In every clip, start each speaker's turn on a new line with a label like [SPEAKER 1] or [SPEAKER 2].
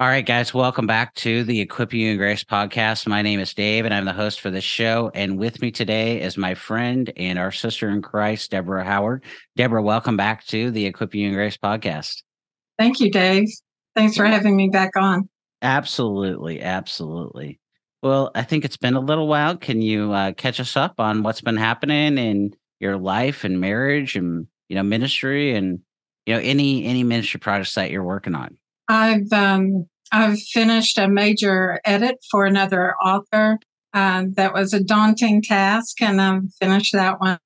[SPEAKER 1] All right, guys, welcome back to the Equipping You in Grace podcast. My name is Dave, and I'm the host for this show. And with me today is my friend and our sister in Christ, Deborah Howard. Deborah, welcome back to the Equipping You in Grace podcast.
[SPEAKER 2] Thank you, Dave. Thanks for having me back on.
[SPEAKER 1] Absolutely, absolutely. Well, I think it's been a little while. Can you uh, catch us up on what's been happening in your life and marriage and you know ministry and you know any any ministry projects that you're working on?
[SPEAKER 2] I've um, I've finished a major edit for another author. Uh, that was a daunting task, and I've finished that one.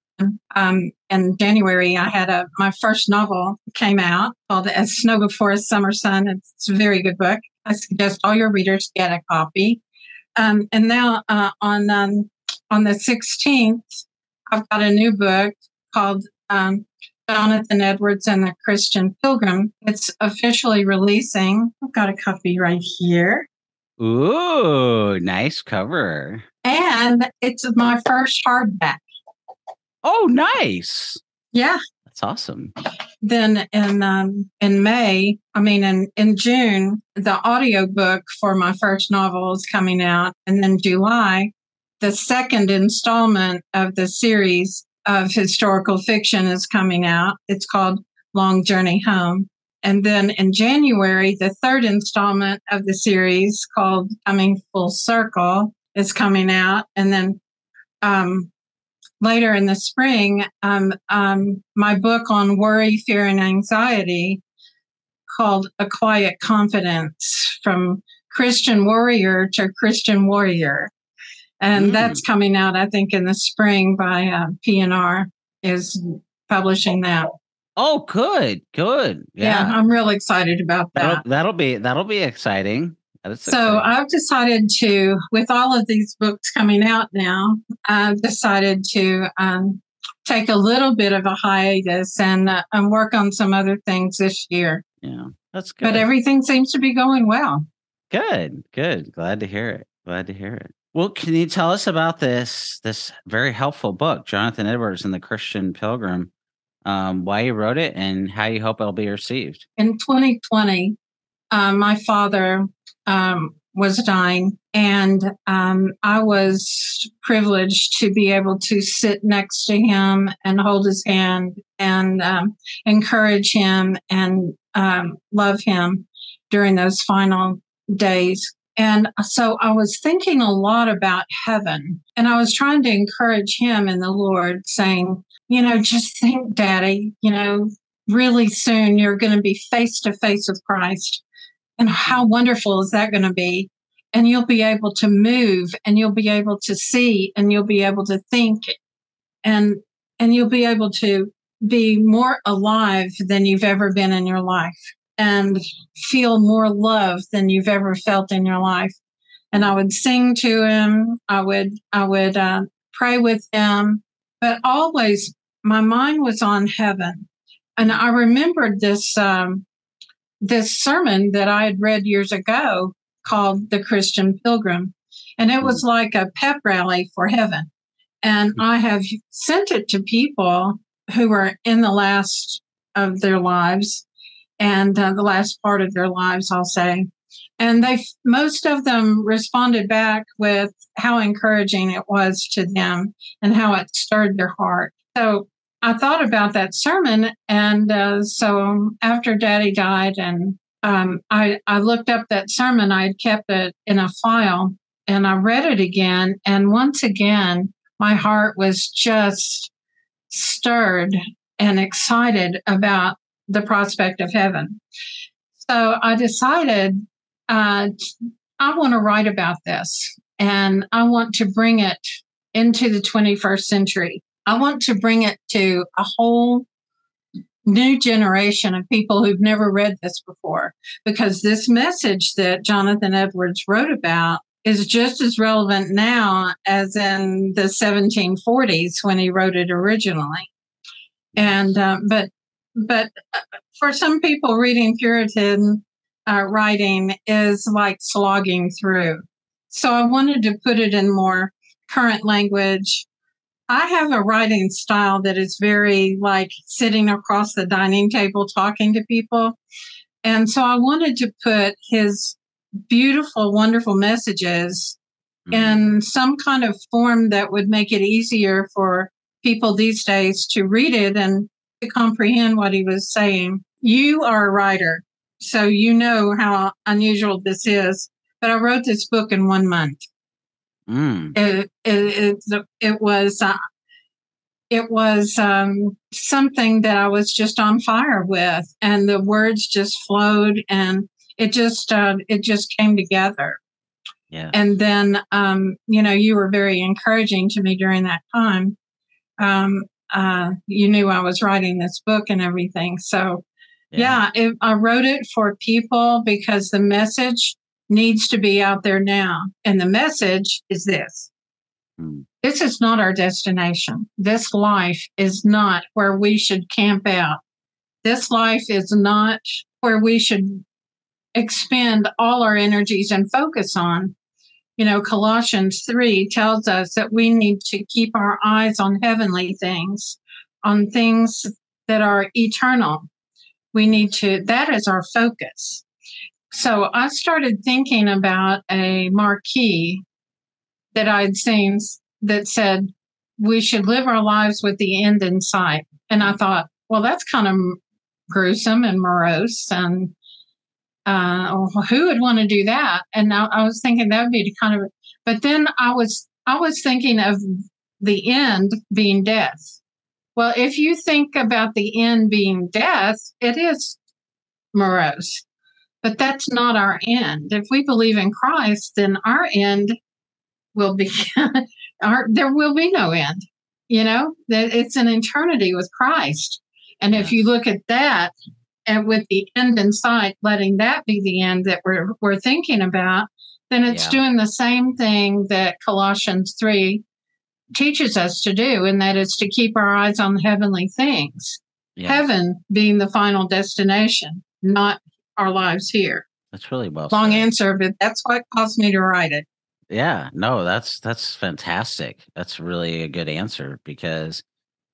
[SPEAKER 2] Um, in January, I had a my first novel came out called "As Snow Before a Summer Sun." It's a very good book. I suggest all your readers get a copy. Um, and now uh, on um, on the 16th, I've got a new book called um, Jonathan Edwards and the Christian Pilgrim. It's officially releasing. I've got a copy right here.
[SPEAKER 1] Ooh, nice cover.
[SPEAKER 2] And it's my first hardback.
[SPEAKER 1] Oh, nice.
[SPEAKER 2] Yeah.
[SPEAKER 1] That's awesome.
[SPEAKER 2] Then in um, in May, I mean in in June, the audiobook for my first novel is coming out. And then July, the second installment of the series of historical fiction is coming out. It's called Long Journey Home. And then in January, the third installment of the series called Coming Full Circle is coming out. And then um, later in the spring, um, um, my book on worry, fear, and anxiety called A Quiet Confidence from Christian warrior to Christian warrior and mm. that's coming out i think in the spring by uh, p&r is publishing that.
[SPEAKER 1] Oh good good.
[SPEAKER 2] Yeah, yeah. I'm really excited about that.
[SPEAKER 1] That'll, that'll be that'll be exciting.
[SPEAKER 2] So exciting. i've decided to with all of these books coming out now i've decided to um, take a little bit of a hiatus and uh, and work on some other things this year.
[SPEAKER 1] Yeah that's good.
[SPEAKER 2] but everything seems to be going well.
[SPEAKER 1] Good good. Glad to hear it. Glad to hear it well, can you tell us about this this very helpful book, Jonathan Edwards and the Christian Pilgrim? Um, why you wrote it and how you hope it'll be received.
[SPEAKER 2] In 2020, uh, my father um, was dying, and um, I was privileged to be able to sit next to him and hold his hand and um, encourage him and um, love him during those final days. And so I was thinking a lot about heaven and I was trying to encourage him in the Lord, saying, you know, just think, Daddy, you know, really soon you're going to be face to face with Christ. And how wonderful is that going to be? And you'll be able to move and you'll be able to see and you'll be able to think and and you'll be able to be more alive than you've ever been in your life and feel more love than you've ever felt in your life. And I would sing to him. I would I would uh, pray with him, but always my mind was on heaven. And I remembered this um, this sermon that I had read years ago called "The Christian Pilgrim," and it was like a pep rally for heaven. And I have sent it to people who are in the last of their lives and uh, the last part of their lives, I'll say. And they, most of them responded back with how encouraging it was to them and how it stirred their heart. So I thought about that sermon. And uh, so after daddy died, and um, I, I looked up that sermon, I had kept it in a file and I read it again. And once again, my heart was just stirred and excited about the prospect of heaven. So I decided uh, I want to write about this and I want to bring it into the 21st century. I want to bring it to a whole new generation of people who've never read this before because this message that Jonathan Edwards wrote about is just as relevant now as in the 1740s when he wrote it originally. And uh, but but uh, for some people, reading Puritan uh, writing is like slogging through. So I wanted to put it in more current language. I have a writing style that is very like sitting across the dining table talking to people. And so I wanted to put his beautiful, wonderful messages mm-hmm. in some kind of form that would make it easier for people these days to read it and comprehend what he was saying. You are a writer, so you know how unusual this is. But I wrote this book in one month. Mm. It, it, it, it, was uh, it was um, something that I was just on fire with, and the words just flowed, and it just uh, it just came together.
[SPEAKER 1] Yeah.
[SPEAKER 2] And then um, you know you were very encouraging to me during that time. Um, uh, you knew I was writing this book and everything, so yeah, yeah it, I wrote it for people because the message needs to be out there now, and the message is this: hmm. this is not our destination. This life is not where we should camp out. This life is not where we should expend all our energies and focus on. You know, Colossians 3 tells us that we need to keep our eyes on heavenly things, on things that are eternal. We need to, that is our focus. So I started thinking about a marquee that I'd seen that said, we should live our lives with the end in sight. And I thought, well, that's kind of gruesome and morose and uh, who would want to do that? And I, I was thinking that would be kind of, but then I was, I was thinking of the end being death. Well, if you think about the end being death, it is morose, but that's not our end. If we believe in Christ, then our end will be, our, there will be no end. You know, that it's an eternity with Christ. And if you look at that, and with the end in sight, letting that be the end that we're we're thinking about, then it's yeah. doing the same thing that Colossians three teaches us to do, and that is to keep our eyes on the heavenly things. Yes. Heaven being the final destination, not our lives here.
[SPEAKER 1] That's really well.
[SPEAKER 2] Long said. answer, but that's what caused me to write it.
[SPEAKER 1] Yeah, no, that's that's fantastic. That's really a good answer because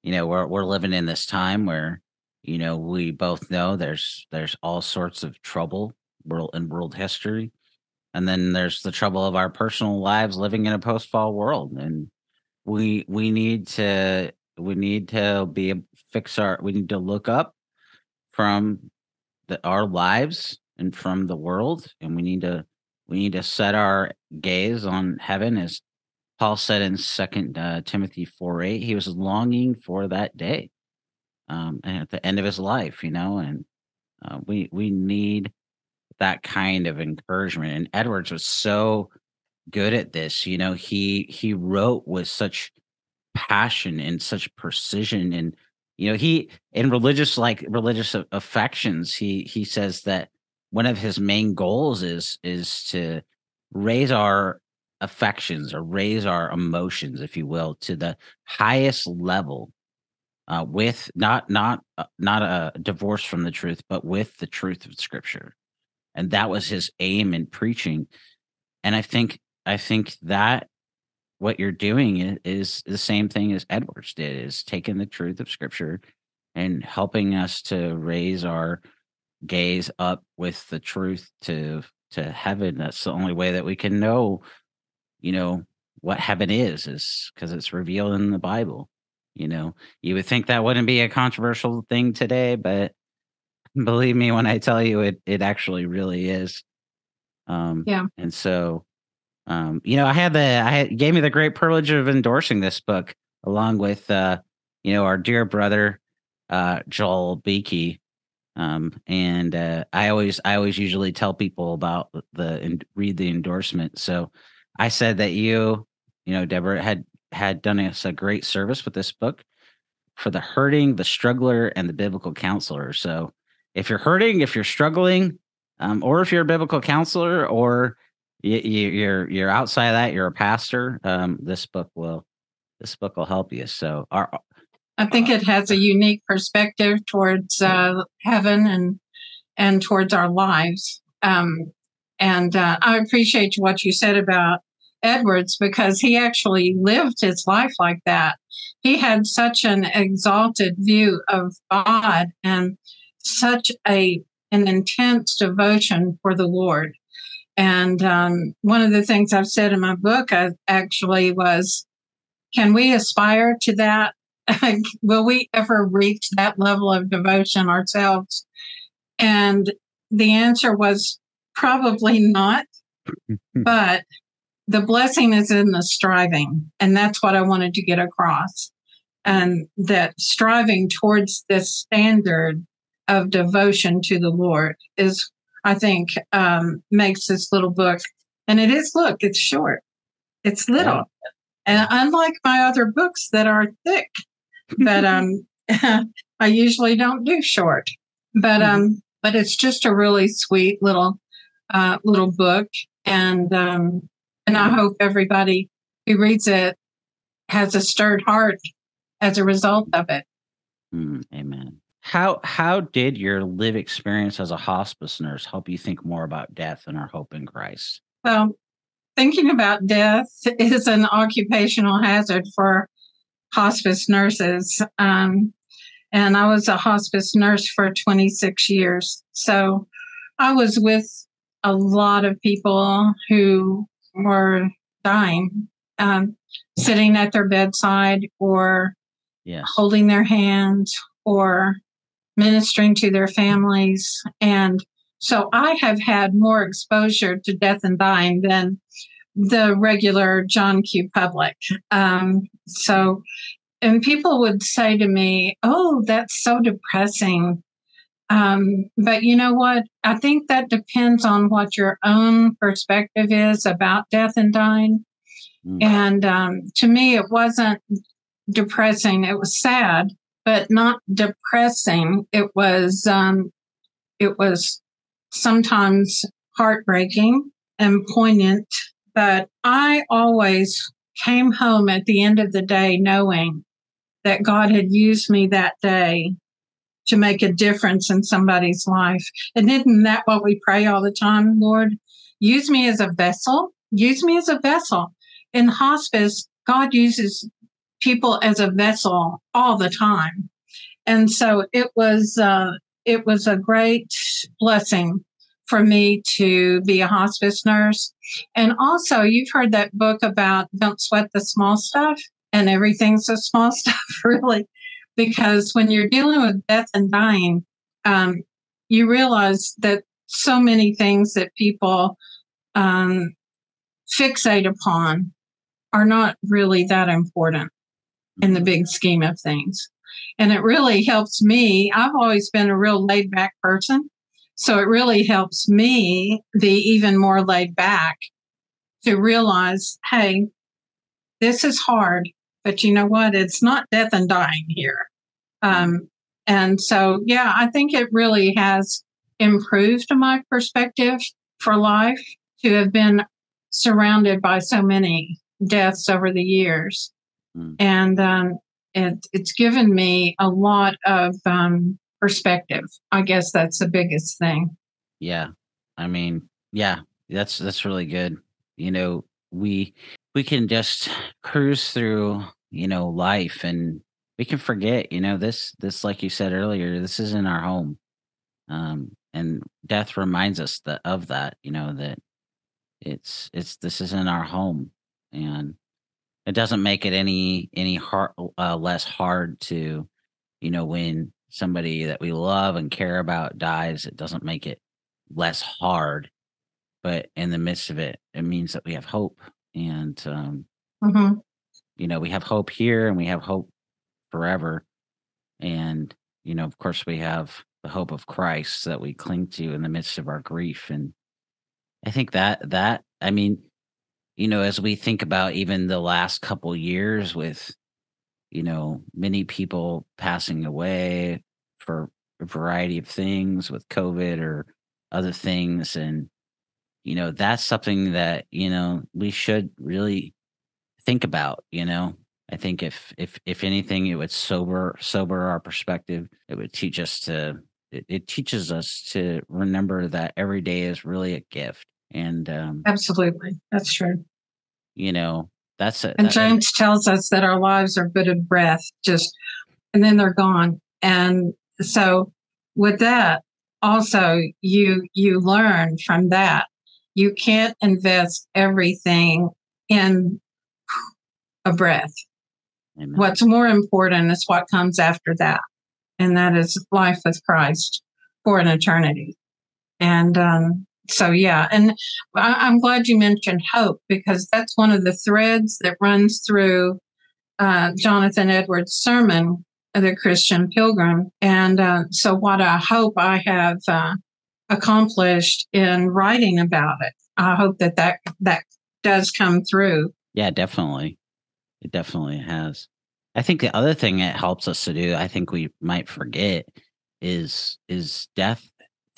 [SPEAKER 1] you know we're we're living in this time where you know, we both know there's there's all sorts of trouble world in world history. And then there's the trouble of our personal lives living in a post-fall world. And we we need to we need to be fix our we need to look up from the, our lives and from the world and we need to we need to set our gaze on heaven as paul said in second uh, timothy 4 8 he was longing for that day um, and at the end of his life, you know, and uh, we we need that kind of encouragement. And Edwards was so good at this, you know. He he wrote with such passion and such precision, and you know, he in religious like religious affections, he he says that one of his main goals is is to raise our affections or raise our emotions, if you will, to the highest level uh, with not not uh, not a divorce from the truth, but with the truth of Scripture, and that was his aim in preaching. And I think I think that what you're doing is, is the same thing as Edwards did: is taking the truth of Scripture and helping us to raise our gaze up with the truth to to heaven. That's the only way that we can know, you know, what heaven is, is because it's revealed in the Bible. You know, you would think that wouldn't be a controversial thing today, but believe me when I tell you it it actually really is.
[SPEAKER 2] Um yeah.
[SPEAKER 1] And so um, you know, I had the I had, gave me the great privilege of endorsing this book along with uh, you know, our dear brother uh Joel Beeke. Um, and uh, I always I always usually tell people about the and read the endorsement. So I said that you, you know, Deborah had had done us a great service with this book. for the hurting, the struggler, and the biblical counselor. So if you're hurting, if you're struggling, um, or if you're a biblical counselor, or you, you, you're you're outside of that, you're a pastor. Um, this book will this book will help you. So our
[SPEAKER 2] I think it has a unique perspective towards uh, heaven and and towards our lives. Um, and uh, I appreciate what you said about Edwards because he actually lived his life like that. He had such an exalted view of God and such a an intense devotion for the Lord. And um, one of the things I've said in my book uh, actually was, can we aspire to that? Will we ever reach that level of devotion ourselves? And the answer was probably not. but the blessing is in the striving. And that's what I wanted to get across. And that striving towards this standard of devotion to the Lord is, I think, um, makes this little book. And it is, look, it's short, it's little. And unlike my other books that are thick, but um, I usually don't do short. But mm-hmm. um, but it's just a really sweet little uh, little book, and um, and I hope everybody who reads it has a stirred heart as a result of it.
[SPEAKER 1] Mm, amen. How how did your live experience as a hospice nurse help you think more about death and our hope in Christ?
[SPEAKER 2] Well, thinking about death is an occupational hazard for hospice nurses. Um, and I was a hospice nurse for 26 years. So I was with a lot of people who were dying, um, sitting at their bedside or yes. holding their hands or ministering to their families. And so I have had more exposure to death and dying than the regular John Q public. Um, so, and people would say to me, Oh, that's so depressing. Um, but you know what? I think that depends on what your own perspective is about death and dying. Mm. And um, to me, it wasn't depressing. It was sad, but not depressing. It was um, it was sometimes heartbreaking and poignant. But I always came home at the end of the day knowing that God had used me that day to make a difference in somebody's life. And isn't that what we pray all the time, Lord? Use me as a vessel. Use me as a vessel. In hospice, God uses people as a vessel all the time. And so it was, uh, it was a great blessing for me to be a hospice nurse. And also, you've heard that book about don't sweat the small stuff, and everything's a small stuff, really because when you're dealing with death and dying, um, you realize that so many things that people um, fixate upon are not really that important in the big scheme of things. And it really helps me. I've always been a real laid back person. So it really helps me be even more laid back to realize, hey, this is hard, but you know what? It's not death and dying here. Um, and so, yeah, I think it really has improved my perspective for life to have been surrounded by so many deaths over the years. Mm. And um, it, it's given me a lot of um, perspective. I guess that's the biggest thing.
[SPEAKER 1] Yeah. I mean, yeah, that's that's really good. You know, we we can just cruise through, you know, life and we can forget, you know, this this like you said earlier, this isn't our home. Um, and death reminds us that of that, you know, that it's it's this isn't our home, and it doesn't make it any any hard uh, less hard to, you know, when somebody that we love and care about dies. It doesn't make it less hard, but in the midst of it, it means that we have hope, and um, mm-hmm. You know, we have hope here, and we have hope forever. And, you know, of course, we have the hope of Christ that we cling to in the midst of our grief. And I think that, that, I mean, you know, as we think about even the last couple years with you know, many people passing away for a variety of things with COVID or other things. And, you know, that's something that, you know, we should really think about, you know. I think if if if anything, it would sober sober our perspective. It would teach us to it, it teaches us to remember that every day is really a gift. And um
[SPEAKER 2] absolutely. That's true.
[SPEAKER 1] You know, that's it.
[SPEAKER 2] And James tells us that our lives are but a breath, just and then they're gone. And so with that, also you you learn from that. You can't invest everything in a breath. Amen. What's more important is what comes after that, and that is life with Christ for an eternity. And um, so yeah and I, am glad you mentioned hope because that's one of the threads that runs through uh, jonathan edwards sermon the christian pilgrim and uh, so what i hope i have uh, accomplished in writing about it i hope that that that does come through
[SPEAKER 1] yeah definitely it definitely has i think the other thing it helps us to do i think we might forget is is death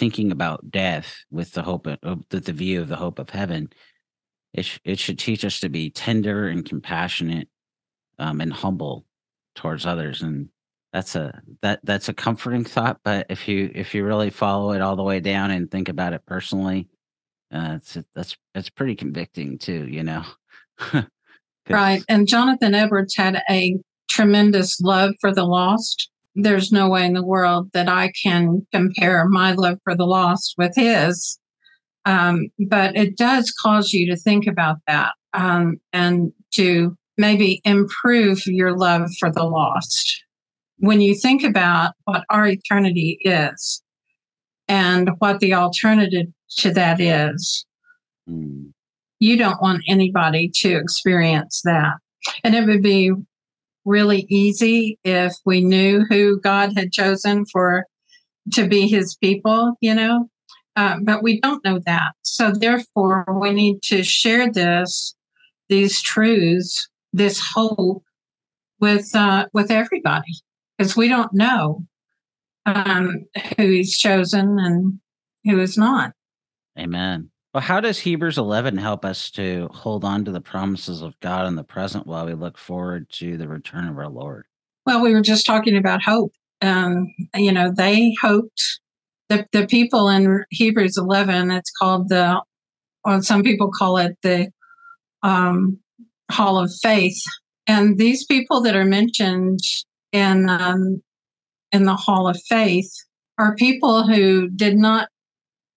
[SPEAKER 1] thinking about death with the hope of, of the, view of the hope of heaven, it, sh- it should teach us to be tender and compassionate um, and humble towards others. And that's a that that's a comforting thought. But if you if you really follow it all the way down and think about it personally, uh, it's that's it's pretty convicting too. You know.
[SPEAKER 2] right, and Jonathan Edwards had a tremendous love for the lost there's no way in the world that I can compare my love for the lost with his. Um, but it does cause you to think about that um, and to maybe improve your love for the lost. When you think about what our eternity is and what the alternative to that is, mm. You don't want anybody to experience that. And it would be really easy if we knew who God had chosen for to be his people, you know. Uh, but we don't know that. So therefore, we need to share this, these truths, this hope with uh, with everybody, because we don't know um, who he's chosen and who is not.
[SPEAKER 1] Amen. Well, how does Hebrews 11 help us to hold on to the promises of God in the present while we look forward to the return of our Lord?
[SPEAKER 2] Well, we were just talking about hope. Um, you know, they hoped the, the people in Hebrews 11, it's called the, or some people call it the um, Hall of Faith. And these people that are mentioned in um, in the Hall of Faith are people who did not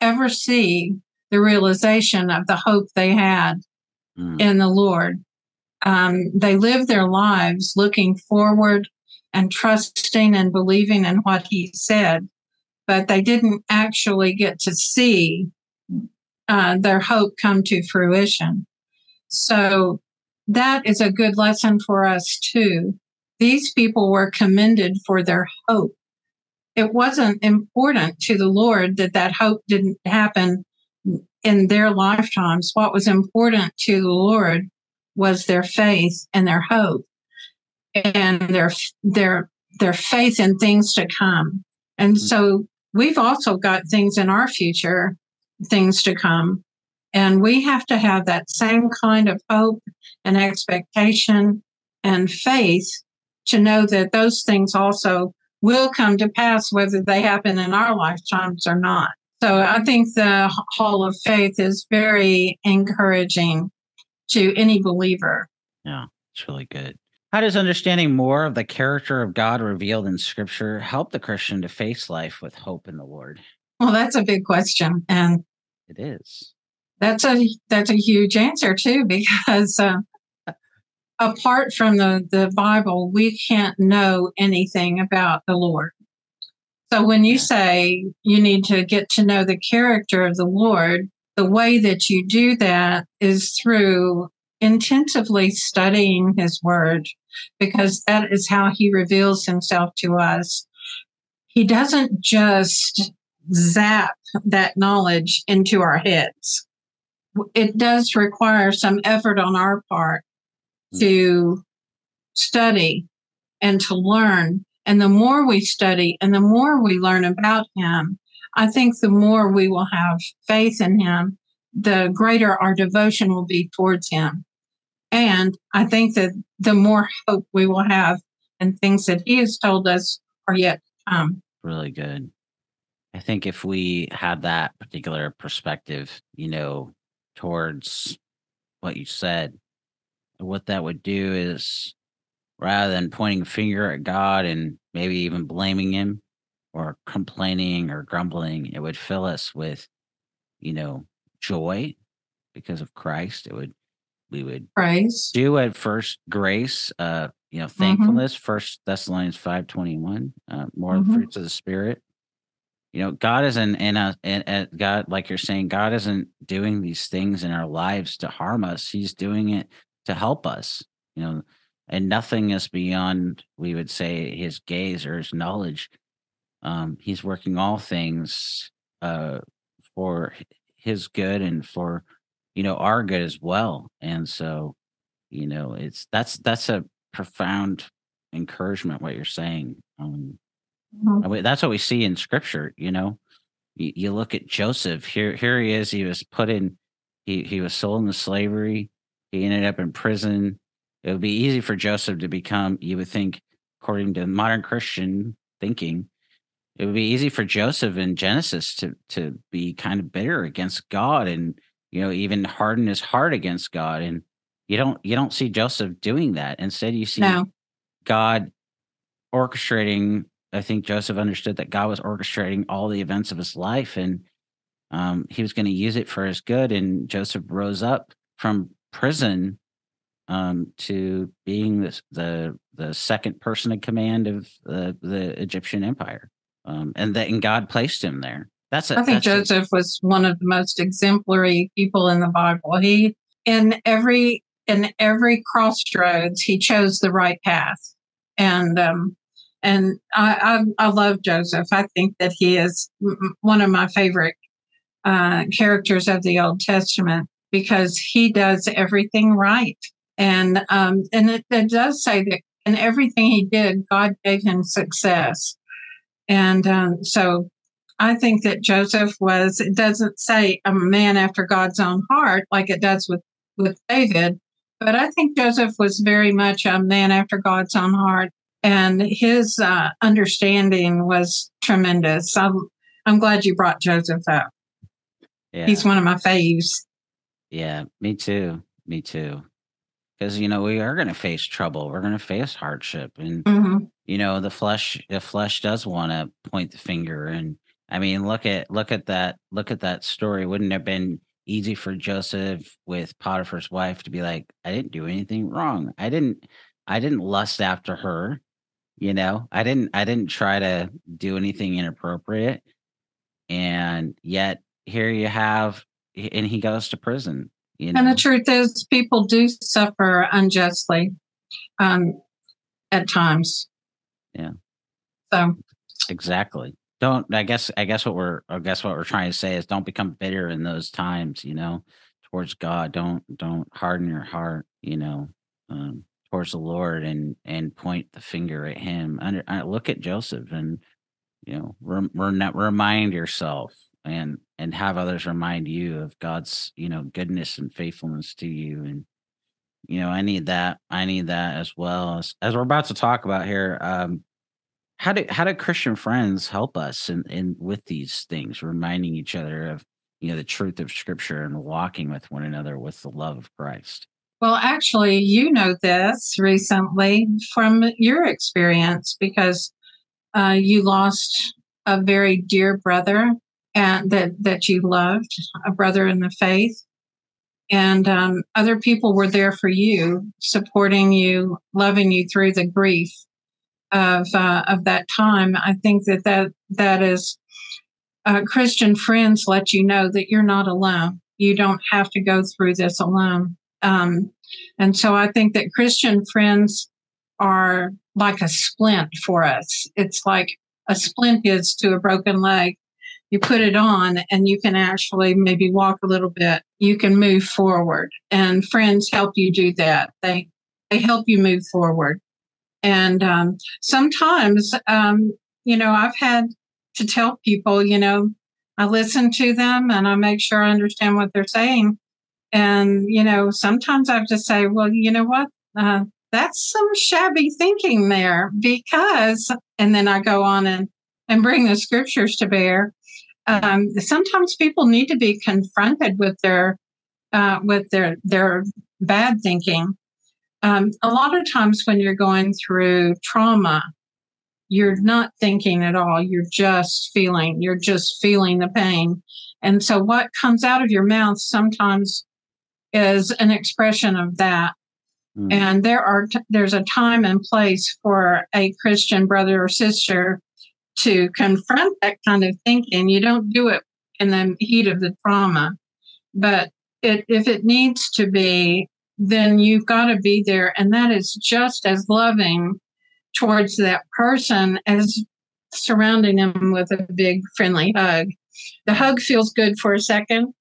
[SPEAKER 2] ever see the realization of the hope they had mm. in the Lord. Um, they lived their lives looking forward and trusting and believing in what He said, but they didn't actually get to see uh, their hope come to fruition. So that is a good lesson for us too. These people were commended for their hope. It wasn't important to the Lord that that hope didn't happen in their lifetimes, what was important to the Lord was their faith and their hope and their their their faith in things to come. And mm-hmm. so we've also got things in our future, things to come. And we have to have that same kind of hope and expectation and faith to know that those things also will come to pass, whether they happen in our lifetimes or not. So I think the Hall of Faith is very encouraging to any believer.
[SPEAKER 1] Yeah, it's really good. How does understanding more of the character of God revealed in Scripture help the Christian to face life with hope in the Lord?
[SPEAKER 2] Well, that's a big question, and
[SPEAKER 1] it is.
[SPEAKER 2] That's a that's a huge answer too, because uh, apart from the the Bible, we can't know anything about the Lord. So when you say you need to get to know the character of the Lord, the way that you do that is through intensively studying his word, because that is how he reveals himself to us. He doesn't just zap that knowledge into our heads. It does require some effort on our part hmm. to study and to learn. And the more we study and the more we learn about him, I think the more we will have faith in him, the greater our devotion will be towards him. And I think that the more hope we will have and things that he has told us are yet to come.
[SPEAKER 1] Really good. I think if we had that particular perspective, you know, towards what you said, what that would do is rather than pointing a finger at God and maybe even blaming him or complaining or grumbling, it would fill us with, you know, joy because of Christ. It would we would
[SPEAKER 2] praise
[SPEAKER 1] do at first grace, uh, you know,
[SPEAKER 2] Mm-hmm.
[SPEAKER 1] thankfulness, first Thessalonians five twenty one, uh, more
[SPEAKER 2] Mhm.
[SPEAKER 1] fruits of the spirit. You know, God isn't in a, in a God, like you're saying, God isn't doing these things in our lives to harm us. He's doing it to help us, you know, and nothing is beyond, we would say, his gaze or his knowledge. Um, he's working all things uh, for his good and for, you know, our good as well. And so, you know, it's that's that's a profound encouragement what you're saying. Um,
[SPEAKER 2] Mhm.
[SPEAKER 1] I mean, that's what we see in scripture, you know. You, you look at Joseph, here here he is, he was put in he he was sold into slavery, he ended up in prison. It would be easy for Joseph to become, you would think, according to modern Christian thinking, it would be easy for Joseph in Genesis to to be kind of bitter against God and you know even harden his heart against God. And you don't you don't see Joseph doing that. Instead, you see
[SPEAKER 2] No.
[SPEAKER 1] God orchestrating. I think Joseph understood that God was orchestrating all the events of his life, and um, he was going to use it for his good. And Joseph rose up from prison um, to being the, the the second person in command of the, the Egyptian Empire, um, and that and God placed him there. That's a,
[SPEAKER 2] I think
[SPEAKER 1] that's a-
[SPEAKER 2] Joseph was one of the most exemplary people in the Bible. He in every in every crossroads he chose the right path, and um, and I, I I love Joseph. I think that he is one of my favorite uh, characters of the Old Testament because he does everything right, and um, and it, it does say that in everything he did, God gave him success, and um, so I think that Joseph was, it doesn't say a man after God's own heart like it does with, with David, but I think Joseph was very much a man after God's own heart. And his uh, understanding was tremendous. I'm, I'm glad you brought Joseph up.
[SPEAKER 1] yeah.
[SPEAKER 2] He's one of my faves.
[SPEAKER 1] Yeah, me too. Me too. Because you know we are going to face trouble. We're going to face hardship, and
[SPEAKER 2] hmm
[SPEAKER 1] you know the flesh. The flesh does want to point the finger, and I mean, look at look at that. Look at that story. Wouldn't it have been easy for Joseph with Potiphar's wife to be like, "I didn't do anything wrong. I didn't. I didn't lust after her. You know, I didn't. I didn't try to do anything inappropriate." And yet here you have, and he goes to prison. You know,
[SPEAKER 2] And the truth is, people do suffer unjustly um, at times.
[SPEAKER 1] Yeah.
[SPEAKER 2] So,
[SPEAKER 1] exactly. Don't i guess i guess what we're i guess what we're trying to say is don't become bitter in those times you know towards god. Don't don't harden your heart you know um towards the lord and and point the finger at him. Under, uh, look at joseph and you know rem, rem, remind yourself and and have others remind you of god's you know goodness and faithfulness to you and you know i need that i need that as well as as we're about to talk about here um how do how do Christian friends help us in, in with these things, reminding each other of you know the truth of Scripture and walking with one another with the love of Christ?
[SPEAKER 2] well, actually, you know this recently from your experience because uh, you lost a very dear brother and that that you loved, a brother in the faith, and um, other people were there for you, supporting you, loving you through the grief of uh, of that time. I think that that that is uh, Christian friends let you know that you're not alone. You don't have to go through this alone. Um, and so I think that Christian friends are like a splint for us. It's like a splint is to a broken leg. You put it on and you can actually maybe walk a little bit. You can move forward and friends help you do that. They, they help you move forward. And um, sometimes, um, you know, I've had to tell people, you know, I listen to them and I make sure I understand what they're saying. And, you know, sometimes I have to say, well, you know what? Uh, that's some shabby thinking there because, and then I go on and, and bring the scriptures to bear. Um, sometimes people need to be confronted with their, uh, with their, their bad thinking. Um, a lot of times when you're going through trauma, you're not thinking at all. You're just feeling, you're just feeling the pain. And so what comes out of your mouth sometimes is an expression of that. Mm. And there are, t- there's a time and place for a Christian brother or sister to confront that kind of thinking. You don't do it in the heat of the trauma, but it, if it needs to be, then you've got to be there. And that is just as loving towards that person as surrounding them with a big friendly hug. The hug feels good for a second,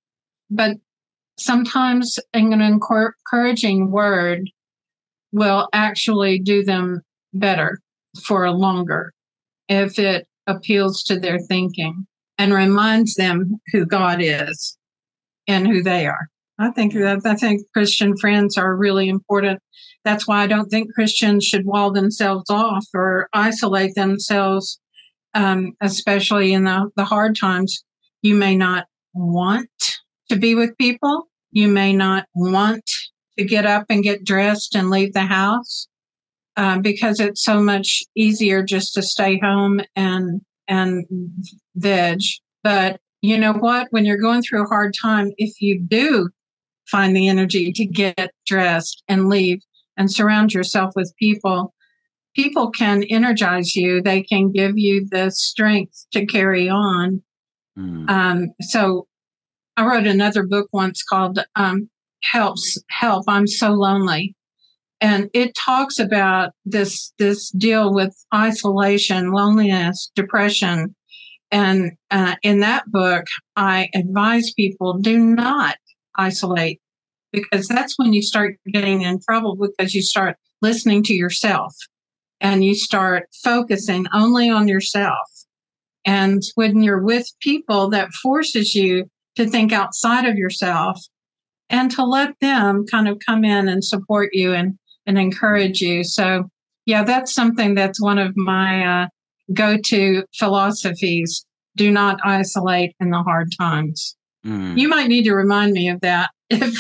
[SPEAKER 2] but sometimes an encouraging word will actually do them better for a longer if it appeals to their thinking and reminds them who God is and who they are. I think that I think Christian friends are really important. That's why I don't think Christians should wall themselves off or isolate themselves, um, especially in the, the hard times. You may not want to be with people. You may not want to get up and get dressed and leave the house uh, because it's so much easier just to stay home and and veg. But you know what? When you're going through a hard time, if you do find the energy to get dressed and leave and surround yourself with people. People can energize you, they can give you the strength to carry on. Mm. Um, so I wrote another book once called um, Helps Help. I'm so lonely. And it talks about this this deal with isolation, loneliness, depression. And uh, in that book, I advise people do not isolate because that's when you start getting in trouble because you start listening to yourself and you start focusing only on yourself. And when you're with people that forces you to think outside of yourself and to let them kind of come in and support you and, and encourage you. So, yeah, that's something that's one of my uh, go to philosophies. Do not isolate in the hard times. Mm. You might need to remind me of that if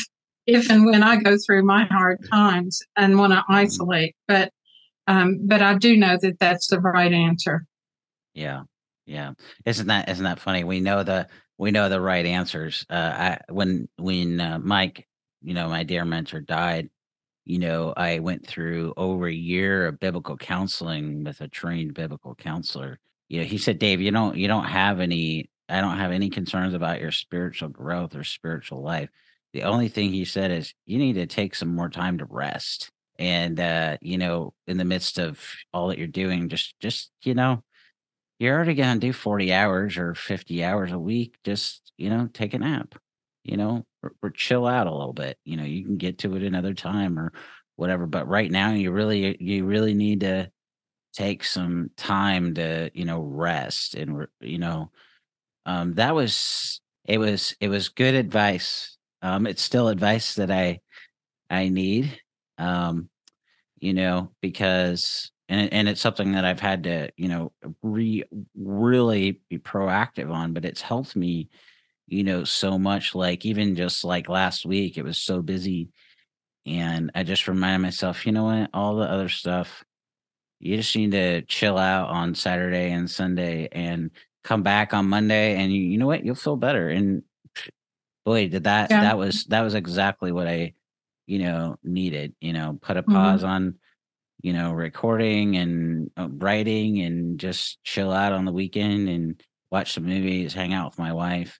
[SPEAKER 2] if and when I go through my hard times and want to mm-hmm. isolate. But um, but I do know that that's the right answer.
[SPEAKER 1] Yeah, yeah. Isn't that isn't that funny? We know the we know the right answers. Uh, I when when uh, Mike, you know, my dear mentor died. You know, I went through over a year of biblical counseling with a trained biblical counselor. You know, he said, Dave, you don't you don't have any I don't have any concerns about your spiritual growth or spiritual life the only thing he said is you need to take some more time to rest. And uh, you know, in the midst of all that you're doing, just just, you know, you're already gonna do 40 hours or 50 hours a week. Just, you know, take a nap, you know, or, or chill out a little bit. You know, you can get to it another time or whatever. But right now you really you really need to take some time to, you know, rest and you know, um, that was it was it was good advice um, it's still advice that I I need. Um, you know, because and and it's something that I've had to, you know, re really be proactive on, but it's helped me, you know, so much. Like even just like last week, it was so busy. And I just reminded myself, you know what, all the other stuff, you just need to chill out on Saturday and Sunday and come back on Monday and you, you know what, you'll feel better. And boy did that yeah. that was that was exactly what i you know needed you know put a mm-hmm. pause mm-hmm. on you know recording and uh, writing and just chill out on the weekend and watch some movies hang out with my wife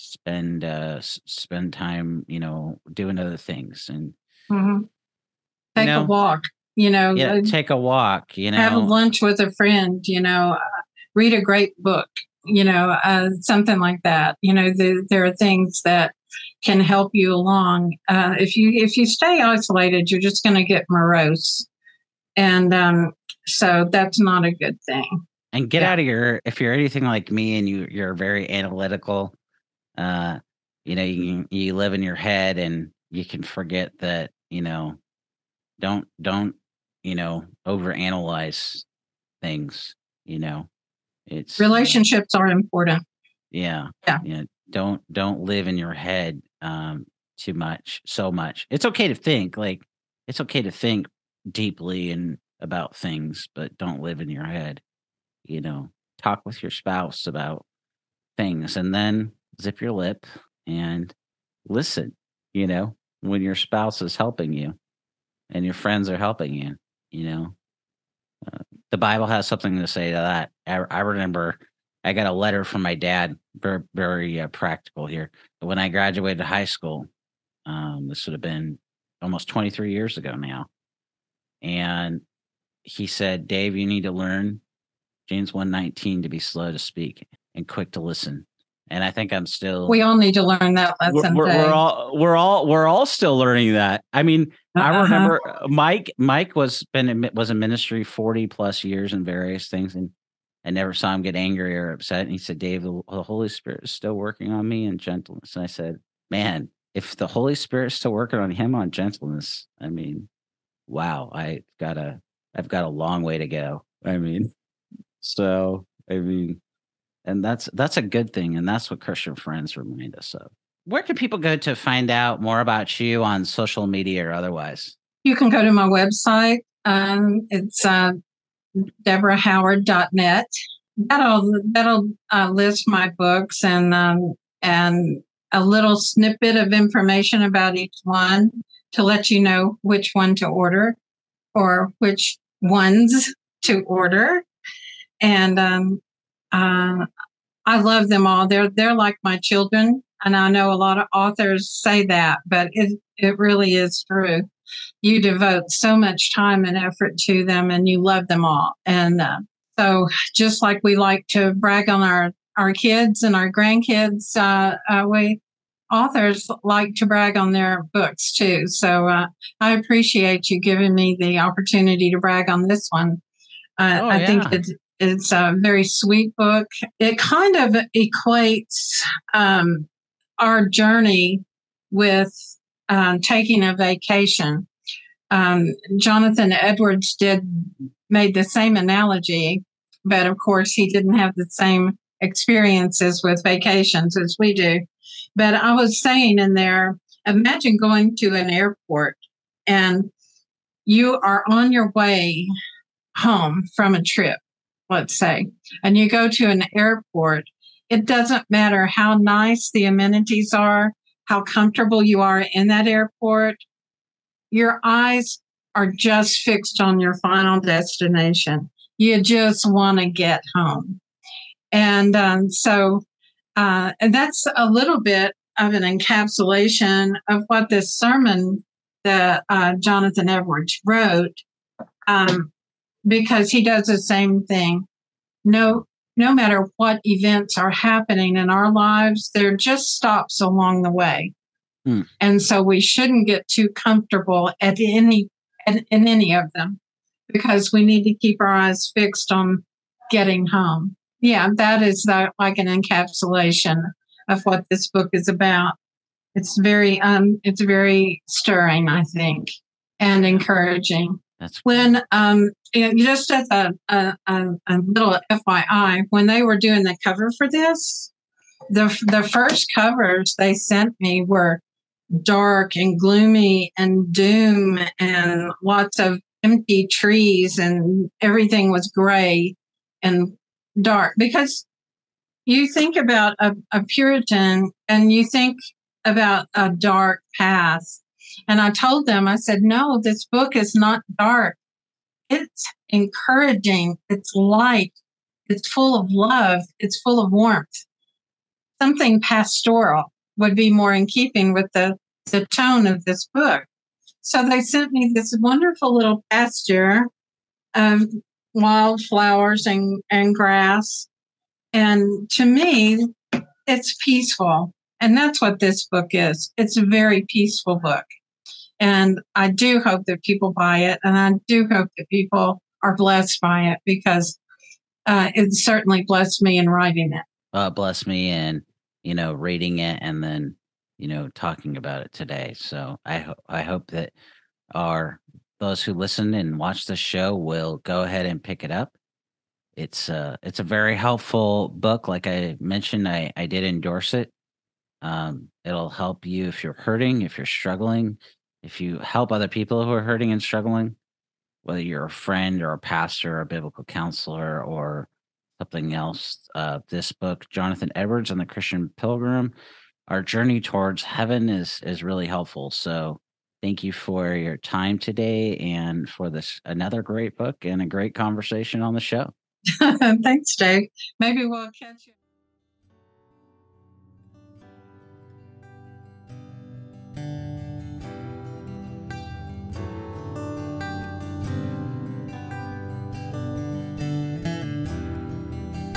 [SPEAKER 1] spend uh spend time you know doing other things and
[SPEAKER 2] mm-hmm. take you know, a walk you know
[SPEAKER 1] yeah uh, take a walk you know
[SPEAKER 2] have lunch with a friend you know uh, read a great book you know, uh, something like that. You know, the, there are things that can help you along. Uh, if you if you stay isolated, you're just going to get morose, and um, so that's not a good thing.
[SPEAKER 1] And get yeah. out of your if you're anything like me and you you're very analytical, uh, you know, you you live in your head and you can forget that, you know, don't don't, you know, overanalyze things, you know. It's
[SPEAKER 2] uh relationships are important.
[SPEAKER 1] Yeah. Yeah. Yeah. Don't don't live in your head um too much, so much. It's okay to think, like it's okay to think deeply and about things, but don't live in your head. You know, talk with your spouse about things and then zip your lip and listen, you know, when your spouse is helping you and your friends are helping you, you know. Uh, the Bible has something to say to that. I, I, remember I got a letter from my dad, very, very uh, practical here. When I graduated high school, um, this would have been almost 23 years ago now. And he said, Dave, you need to learn James 119 to be slow to speak and quick to listen. And I think I'm still
[SPEAKER 2] We all need to learn that lesson.
[SPEAKER 1] We're, we're, we're all we're all we're all still learning that. I mean, uh-huh. I remember Mike Mike was been was in ministry 40 plus years in various things and I never saw him get angry or upset. And he said, Dave, the, the Holy Spirit is still working on me and gentleness. And I said, Man, if the Holy Spirit's still working on him on gentleness, I mean, wow, I got a I've got a long way to go. I mean, so I mean, and that's that's a good thing, and that's what Christian friends remind us of. Where can people go to find out more about you on social media or otherwise?
[SPEAKER 2] You can go to my website. Um, it's uh, deborahhoward.net. That'll that'll uh, list my books and um, and a little snippet of information about each one to let you know which one to order or which ones to order. And um, uh, I love them all. They're they're like my children, and I know a lot of authors say that, but it it really is true. You devote so much time and effort to them, and you love them all. And uh, so, just like we like to brag on our our kids and our grandkids, uh, uh, we authors like to brag on their books too. So uh, I appreciate you giving me the opportunity to brag on this one. Uh, oh, I yeah. think it's, it's a very sweet book. It kind of equates um, our journey with um, taking a vacation. Um, Jonathan Edwards did made the same analogy, but of course he didn't have the same experiences with vacations as we do. But I was saying in there, imagine going to an airport and you are on your way home from a trip, let's say, and you go to an airport. It doesn't matter how nice the amenities are, how comfortable you are in that airport. Your eyes are just fixed on your final destination. You just want to get home. And um, so uh, and that's a little bit of an encapsulation of what this sermon that uh, Jonathan Edwards wrote, um, because he does the same thing. No, no matter what events are happening in our lives, they're just stops along the way, hmm. and so we shouldn't get too comfortable at any at, in any of them, because we need to keep our eyes fixed on getting home yeah, that is the, like an encapsulation of what this book is about. It's very um, it's very stirring, I think, and encouraging. That's when um, just as a, a, a little FYI, when they were doing the cover for this, the the first covers they sent me were dark and gloomy and doom and lots of empty trees and everything was gray and dark because you think about a, a Puritan and you think about a dark path. And I told them, I said, no, this book is not dark. It's encouraging. It's light. It's full of love. It's full of warmth. Something pastoral would be more in keeping with the, the tone of this book. So they sent me this wonderful little pasture of wildflowers and, and grass. And to me, it's peaceful. And that's what this book is. It's a very peaceful book. And I do hope that people buy it. And I do hope that people are blessed by it because uh, it certainly blessed me in writing it.
[SPEAKER 1] Uh, bless me in, you know, reading it and then, you know, talking about it today. So I, ho- I hope that our those who listen and watch the show will go ahead and pick it up. It's uh it's a very helpful book. Like I mentioned, I, I did endorse it. Um, it'll help you if you're hurting, if you're struggling, if you help other people who are hurting and struggling, whether you're a friend or a pastor or a biblical counselor or something else. Uh, this book, Jonathan Edwards and the Christian Pilgrim, our journey towards heaven is is really helpful. So thank you for your time today and for this another great book and a great conversation on the show.
[SPEAKER 2] Thanks, Dave. Maybe we'll catch you.